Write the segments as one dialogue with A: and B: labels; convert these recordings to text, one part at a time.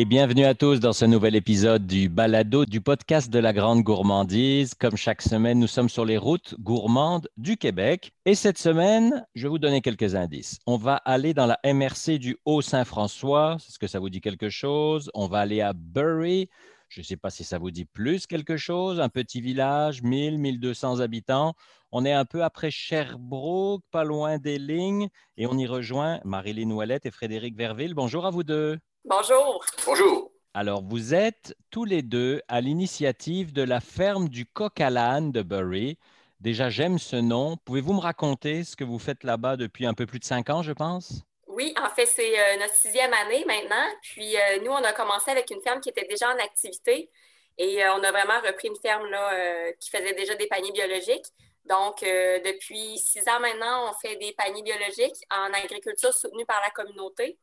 A: Et bienvenue à tous dans ce nouvel épisode du Balado du podcast de la grande gourmandise. Comme chaque semaine, nous sommes sur les routes gourmandes du Québec. Et cette semaine, je vais vous donner quelques indices. On va aller dans la MRC du Haut-Saint-François. Est-ce que ça vous dit quelque chose? On va aller à Bury. Je ne sais pas si ça vous dit plus quelque chose. Un petit village, 1000, 1200 habitants. On est un peu après Sherbrooke, pas loin des lignes. Et on y rejoint Marilyn Ouellette et Frédéric Verville. Bonjour à vous deux.
B: Bonjour.
C: Bonjour.
A: Alors, vous êtes tous les deux à l'initiative de la ferme du coq à l'âne de Bury. Déjà, j'aime ce nom. Pouvez-vous me raconter ce que vous faites là-bas depuis un peu plus de cinq ans, je pense?
B: Oui, en fait, c'est euh, notre sixième année maintenant. Puis euh, nous, on a commencé avec une ferme qui était déjà en activité et euh, on a vraiment repris une ferme là, qui faisait déjà des paniers biologiques. Donc, depuis six ans maintenant, on fait des paniers biologiques en agriculture soutenue par la communauté.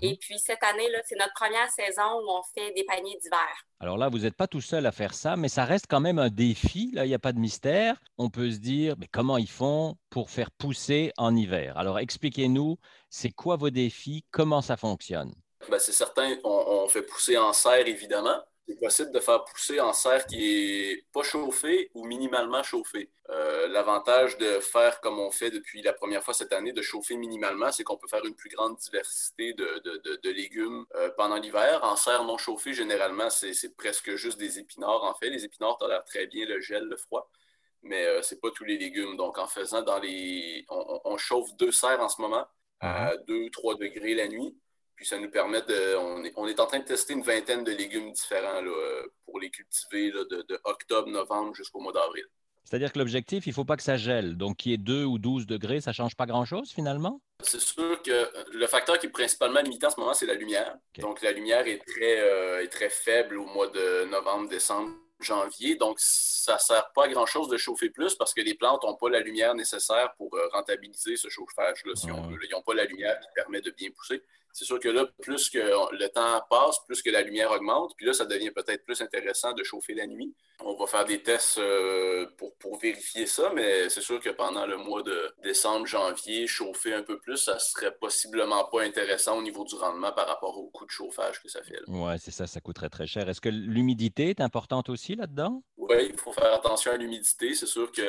B: Et mhm. puis cette année, là, c'est notre première saison où on fait des paniers d'hiver.
A: Alors là, vous n'êtes pas tout seul à faire ça, mais ça reste quand même un défi. Là, il n'y a pas de mystère. On peut se dire, mais comment ils font pour faire pousser en hiver? Alors expliquez-nous, c'est quoi vos défis? Comment ça fonctionne?
C: Ben, c'est certain, on, fait pousser en serre, évidemment c'est possible de faire pousser en serre qui est pas chauffée ou minimalement chauffée. Euh, l'avantage de faire comme on fait depuis la première fois cette année, de chauffer minimalement, c'est qu'on peut faire une plus grande diversité de, légumes euh, pendant l'hiver. En serre non chauffée, généralement, c'est presque juste des épinards en fait. Les épinards tolèrent très bien le gel, le froid, mais euh, c'est pas tous les légumes. Donc en faisant dans les... On, chauffe deux serres en ce moment à 2-3 degrés la nuit. Puis ça nous permet de. On est, en train de tester une vingtaine de légumes différents pour les cultiver de, octobre, novembre jusqu'au mois d'avril.
A: C'est-à-dire que l'objectif, il ne faut pas que ça gèle. Donc, qu'il y ait 2 ou 12 degrés, ça ne change pas grand-chose finalement?
C: C'est sûr que le facteur qui est principalement limitant en ce moment, c'est la lumière. Donc, la lumière est très, euh, est très faible au mois de novembre, décembre, janvier. Donc, ça ne sert pas à grand-chose de chauffer plus parce que les plantes n'ont pas la lumière nécessaire pour euh, rentabiliser ce chauffage-là. Si on Ils n'ont pas la lumière qui permet de bien pousser c'est sûr que là, plus que le temps passe, plus que la lumière augmente, puis là, ça devient peut-être plus intéressant de chauffer la nuit. On va faire des tests euh, pour, vérifier ça, mais c'est sûr que pendant le mois de décembre, janvier, chauffer un peu plus, ça serait possiblement pas intéressant au niveau du rendement par rapport au coût de chauffage que ça fait.
A: Oui, c'est ça, ça coûterait très cher. Est-ce que l'humidité est importante aussi là-dedans?
C: Oui, il faut faire attention à l'humidité. C'est sûr qu'il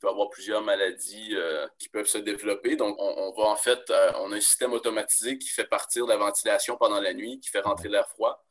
C: peut y avoir plusieurs maladies euh, qui peuvent se développer. Donc, on, va en fait, euh, on a un système automatisé qui fait partir la ventilation pendant la nuit, qui fait rentrer l'air froid.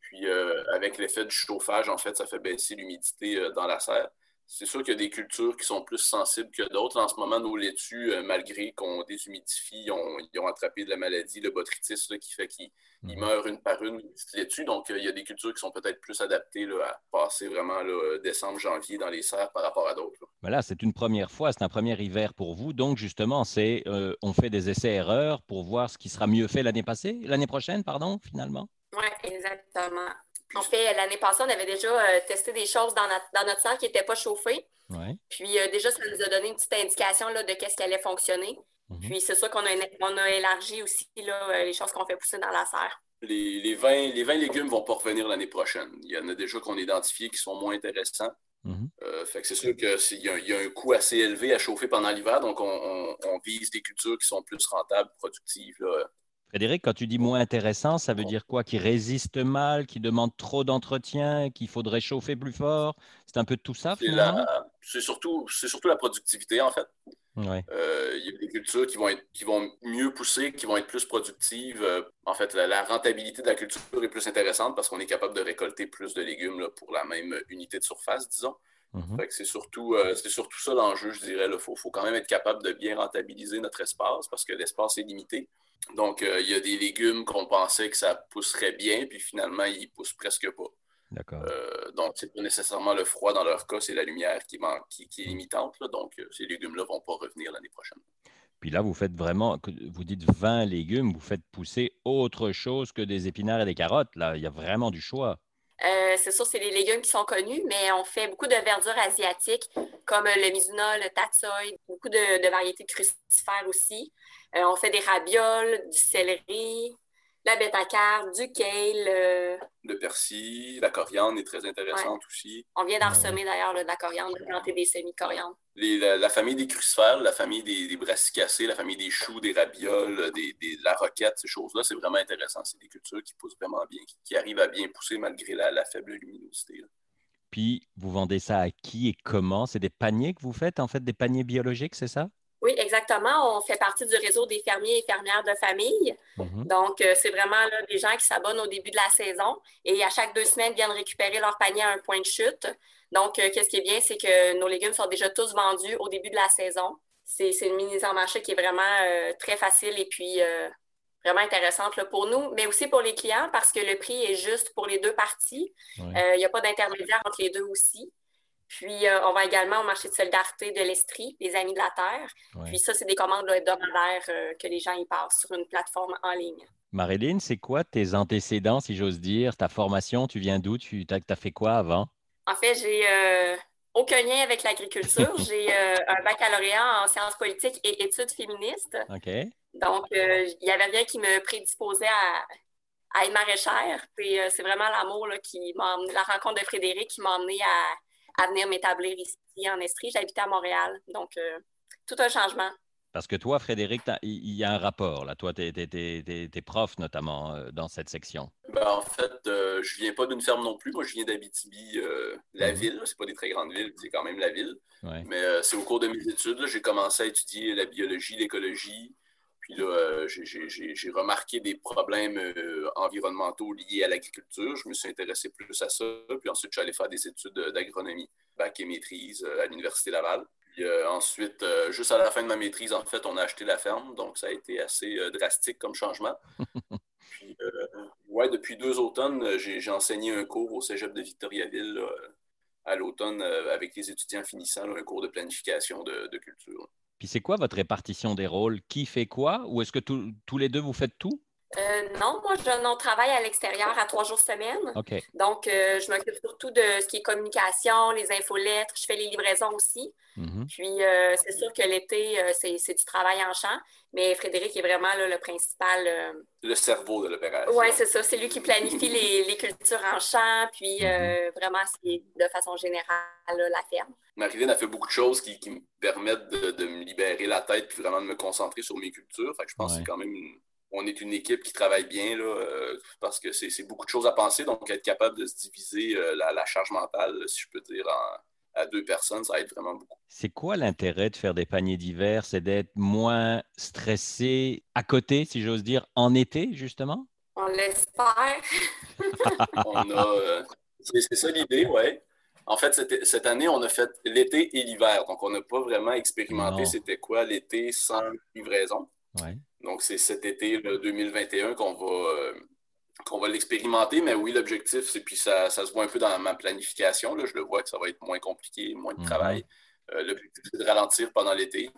C: Puis, euh, avec l'effet du chauffage, en fait, ça fait baisser l'humidité dans la serre. C'est sûr qu'il y a des cultures qui sont plus sensibles que d'autres. En ce moment, nos laitues, malgré qu'on déshumidifie, ils ont, attrapé de la maladie, le botrytis, qui fait qu'ils ils meurent une par une là-dessus. Donc, euh, il y a des cultures qui sont peut-être plus adaptées à passer vraiment là, décembre, janvier dans les serres par rapport à d'autres.
A: Voilà, c'est une première fois, c'est un premier hiver pour vous. Donc, justement, c'est euh, on fait des essais-erreurs pour voir ce qui sera mieux fait l'année passée, l'année prochaine, pardon, finalement?
B: Oui, exactement. En fait, l'année passée, on avait déjà euh, testé des choses dans notre, dans notre serre qui n'étaient pas chauffées. Ouais. Puis déjà, ça nous a donné une petite indication là, de qu'est-ce qui allait fonctionner. Mhm. Puis c'est sûr qu'on a, a élargi aussi là, les choses qu'on fait pousser dans la serre.
C: Les, les, 20, les 20 légumes ne vont pas revenir l'année prochaine. Il y en a déjà qu'on a identifiés qui sont moins intéressants. Mhm. Euh, fait que c'est sûr qu'il y, y, a un coût assez élevé à chauffer pendant l'hiver, donc on, vise des cultures qui sont plus rentables, productives.
A: Frédéric, quand tu dis moins intéressant, ça veut dire quoi? Qui résiste mal, qui demande trop d'entretien, qu'il faudrait chauffer plus fort? C'est un peu de tout ça, finalement?
C: C'est surtout, surtout la productivité, en fait. Euh, il y a des cultures qui vont, être, qui vont mieux pousser, qui vont être plus productives. Euh, en fait, la, rentabilité de la culture est plus intéressante parce qu'on est capable de récolter plus de légumes pour la même unité de surface, disons. Mm-hmm. C'est surtout, euh, surtout ça l'enjeu, je dirais. Il faut, faut, quand même être capable de bien rentabiliser notre espace parce que l'espace est limité. Donc, il y a des légumes qu'on pensait que ça pousserait bien, puis finalement, ils ne poussent presque pas. D'accord. Euh, donc, c'est pas nécessairement le froid dans leur cas, c'est la lumière qui, qui, est limitante. donc, euh, ces légumes-là ne vont pas revenir l'année prochaine.
A: Puis là, vous faites vraiment, vous dites 20 légumes, vous faites pousser autre chose que des épinards et des carottes. Là, il y a vraiment du choix.
B: Euh, c'est sûr, c'est les légumes qui sont connus, mais on fait beaucoup de verdures asiatiques comme le mizuna, le tatsoi, beaucoup de, variétés crucifères aussi. on fait des rabioles, du céleri, la bêta-carpe, du kale.
C: Le persil, la coriandre est très intéressante aussi.
B: On vient d'en ressemer d'ailleurs de la coriandre, de planter des semis-coriandres.
C: La, famille des crucifères, la famille des, des brassicacées, la famille des choux, des rabioles, des, des, la roquette, ces choses-là, c'est vraiment intéressant. C'est des cultures qui poussent vraiment bien, qui, arrivent à bien pousser malgré la, faible luminosité.
A: Puis, vous vendez ça à qui et comment? C'est des paniers que vous faites, en fait, des paniers biologiques, c'est ça?
B: Oui, exactement. On fait partie du réseau des fermiers et fermières de famille. Mhm. Donc, euh, c'est vraiment des gens qui s'abonnent au début de la saison et à chaque deux semaines viennent récupérer leur panier à un point de chute. Donc, euh, qu'est-ce qui est bien, c'est que nos légumes sont déjà tous vendus au début de la saison. C'est une mise en marché qui est vraiment euh, très facile et puis vraiment intéressante pour nous, mais aussi pour les clients parce que le prix est juste pour les deux parties. Il n'y a pas d'intermédiaire entre les deux aussi. Puis, euh, on va également au marché de solidarité de l'Estrie, les Amis de la Terre. Puis ça, c'est des commandes hebdomadaires euh, que les gens y passent sur une plateforme en ligne.
A: Marilyn, c'est quoi tes antécédents, si j'ose dire, ta formation? Tu viens d'où? Tu as, fait quoi avant?
B: En fait, j'ai euh, aucun lien avec l'agriculture. j'ai un baccalauréat en sciences politiques et études féministes.
A: OK.
B: Donc, il n'y avait rien qui me prédisposait à, à être maraîchère. c'est vraiment l'amour qui m'a la rencontre de Frédéric qui m'a emmené à à venir m'établir ici en Estrie. J'habitais à Montréal. Donc, euh, tout un changement.
A: Parce que toi, Frédéric, il y a un rapport. Là. Toi, tu es, prof notamment euh, dans cette section.
C: Ben, en fait, euh, je viens pas d'une ferme non plus. Moi, je viens d'Abitibi, la mhm. ville. C'est pas des très grandes villes, c'est quand même la ville. Mais c'est au cours de mes études, j'ai commencé à étudier la biologie, l'écologie, puis là, euh, j'ai remarqué des problèmes euh, environnementaux liés à l'agriculture. Je me suis intéressé plus à ça. Puis ensuite, je suis allé faire des études d'agronomie, bac et maîtrise euh, à l'Université Laval. Puis ensuite, juste à la fin de ma maîtrise, en fait, on a acheté la ferme. Donc, ça a été assez drastique comme changement. Puis, ouais, depuis deux automnes, j'ai enseigné un cours au cégep de Victoriaville à l'automne avec les étudiants finissant un cours de planification de, de culture.
A: Puis c'est quoi votre répartition des rôles? Qui fait quoi? Ou est-ce que tous les deux, vous faites tout?
B: Euh, non, moi, je non, travaille à l'extérieur à trois jours semaine. Donc, euh, je m'occupe surtout de ce qui est communication, les infolettres. Je fais les livraisons aussi. Mm-hmm. Puis, euh, c'est sûr que l'été, c'est du travail en champ. Mais Frédéric est vraiment le principal.
C: Le cerveau de l'opération.
B: Oui, c'est ça. C'est lui qui planifie les, cultures en champ. Puis, mm-hmm. vraiment, c'est de façon générale la ferme.
C: Marilyn a fait beaucoup de choses qui, me permettent de, me libérer la tête puis vraiment de me concentrer sur mes cultures. Fait que je pense que c'est quand même on est une équipe qui travaille bien là, euh, parce que c'est beaucoup de choses à penser. Donc, être capable de se diviser euh, la, charge mentale, si je peux dire, à deux personnes, ça aide vraiment beaucoup.
A: C'est quoi l'intérêt de faire des paniers d'hiver? C'est d'être moins stressé à côté, si j'ose dire, en été, justement?
B: On l'espère.
C: Euh, c'est ça l'idée, oui. En fait, cette, année, on a fait l'été et l'hiver. Donc, on n'a pas vraiment expérimenté c'était quoi l'été sans livraison. Donc, c'est cet été 2021 qu'on va, euh, qu'on va l'expérimenter. Mais oui, l'objectif, c'est puis ça, ça, se voit un peu dans ma planification. Là, je le vois que ça va être moins compliqué, moins de mhm. travail. Euh, l'objectif, c'est de ralentir pendant l'été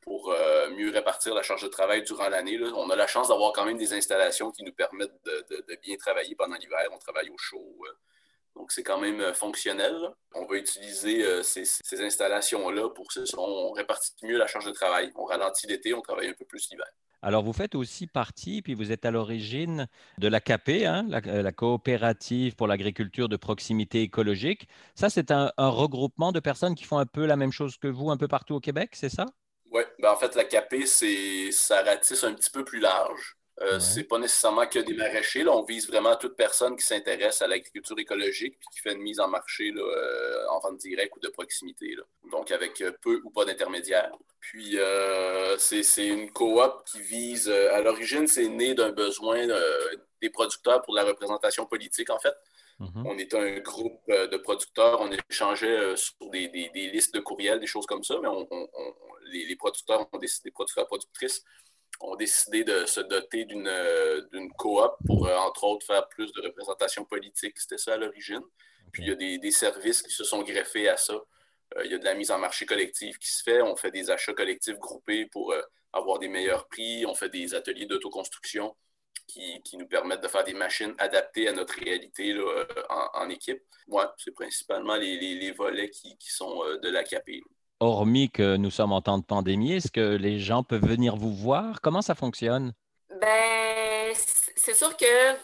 C: pour euh, mieux répartir la charge de travail durant l'année. On a la chance d'avoir quand même des installations qui nous permettent de, de bien travailler pendant l'hiver. On travaille au chaud. Donc, c'est quand même fonctionnel. On va utiliser euh, ces, installations-là pour que on répartit mieux la charge de travail. On ralentit l'été, on travaille un peu plus l'hiver.
A: Alors, vous faites aussi partie, puis vous êtes à l'origine de la CAP, hein, euh, la, coopérative pour l'agriculture de proximité écologique. Ça, c'est un, regroupement de personnes qui font un peu la même chose que vous, un peu partout au Québec, c'est ça?
C: Oui, ben, en fait, la CAP, ça ratisse un petit peu plus large. Euh, c'est pas nécessairement que des maraîchers. Là. On vise vraiment toute personne qui s'intéresse à l'agriculture écologique et qui fait une mise en marché euh, en vente directe ou de proximité. Donc avec euh, peu ou pas d'intermédiaires. Puis c'est une coop qui vise, à l'origine, c'est né d'un besoin des producteurs pour la représentation politique, en fait. Mm-hmm. On était un groupe de producteurs, on échangeait sur des, listes de courriels, des choses comme ça, mais les, les, producteurs ont décidé, producteurs productrices, ont décidé de se doter d'une euh, coop pour, euh, entre autres, faire plus de représentation politique. C'était ça à l'origine. Puis il y a des, services qui se sont greffés à ça. Euh, il y a de la mise en marché collective qui se fait. On fait des achats collectifs groupés pour avoir des meilleurs prix. On fait des ateliers d'autoconstruction qui, qui, nous permettent de faire des machines adaptées à notre réalité en, équipe. Moi, c'est principalement les, volets qui, sont de l'AKP
A: hormis que nous sommes en temps de pandémie, est-ce que les gens peuvent venir vous voir? Comment ça fonctionne?
B: Ben, c'est sûr que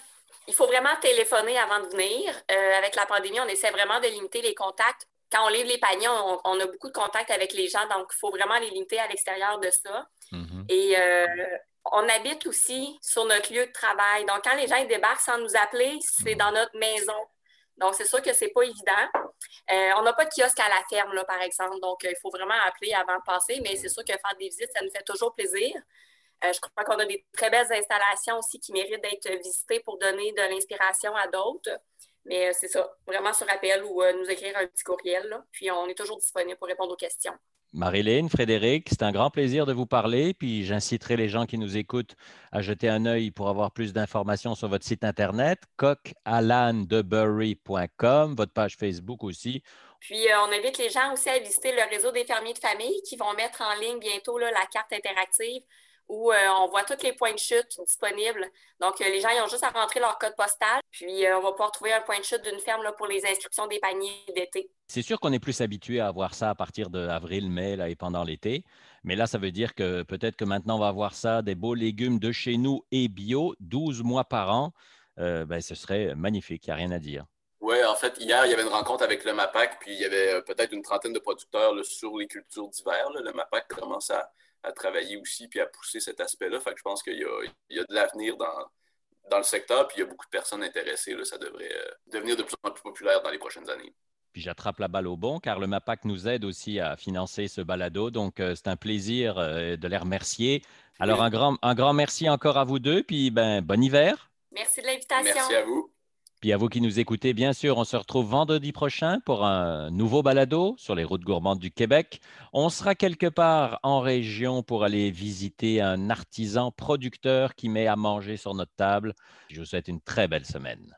B: il faut vraiment téléphoner avant de venir. Euh, avec la pandémie, on essaie vraiment de limiter les contacts. Quand on livre les paniers, on, a beaucoup de contacts avec les gens, donc il faut vraiment les limiter à l'extérieur de ça. Mm-hmm. Et euh, on habite aussi sur notre lieu de travail. Donc, quand les gens débarquent sans nous appeler, c'est mm-hmm. dans notre maison. Donc, c'est sûr que ce n'est pas évident. Euh, on n'a pas de kiosque à la ferme, là, par exemple. Donc, il faut vraiment appeler avant de passer, mais c'est sûr que faire des visites, ça nous fait toujours plaisir. Euh, je crois qu'on a des très belles installations aussi qui méritent d'être visitées pour donner de l'inspiration à d'autres. Mais euh, c'est ça, vraiment sur appel ou euh, nous écrire un petit courriel. Puis on est toujours disponible pour répondre aux questions.
A: Marilyn, Frédéric, c'est un grand plaisir de vous parler. Puis j'inciterai les gens qui nous écoutent à jeter un œil pour avoir plus d'informations sur votre site internet, coqalandebury.com, votre page Facebook aussi.
B: Puis on invite les gens aussi à visiter le réseau des fermiers de famille qui vont mettre en ligne bientôt la carte interactive où euh, on voit tous les points de chute disponibles. Donc, euh, les gens ils ont juste à rentrer leur code postal, puis euh, on va pouvoir trouver un point de chute d'une ferme là, pour les inscriptions des paniers d'été.
A: C'est sûr qu'on est plus habitué à avoir ça à partir d'avril, mai là, et pendant l'été. Mais là, ça veut dire que peut-être que maintenant, on va avoir ça, des beaux légumes de chez nous et bio, 12 mois par an. ben, ce serait magnifique, il n'y a rien à dire.
C: Oui, en fait, hier, il y avait une rencontre avec le MAPAC, puis il y avait peut-être une trentaine de producteurs sur les cultures d'hiver. Le MAPAC commence à, à travailler aussi puis à pousser cet aspect-là. Fait que je pense qu'il y, a, de l'avenir dans, dans le secteur, puis il y a beaucoup de personnes intéressées. Là, ça devrait euh, devenir de plus en plus populaire dans les prochaines années.
A: Puis j'attrape la balle au bon, car le MAPAC nous aide aussi à financer ce balado. Donc, euh, c'est un plaisir euh, de les remercier. Alors, un, grand, un grand merci encore à vous deux, puis ben, bon hiver.
B: Merci de l'invitation.
C: Merci à vous.
A: Puis à vous qui nous écoutez, bien sûr, on se retrouve vendredi prochain pour un nouveau balado sur les routes gourmandes du Québec. On sera quelque part en région pour aller visiter un artisan producteur qui met à manger sur notre table. Je vous souhaite une très belle semaine.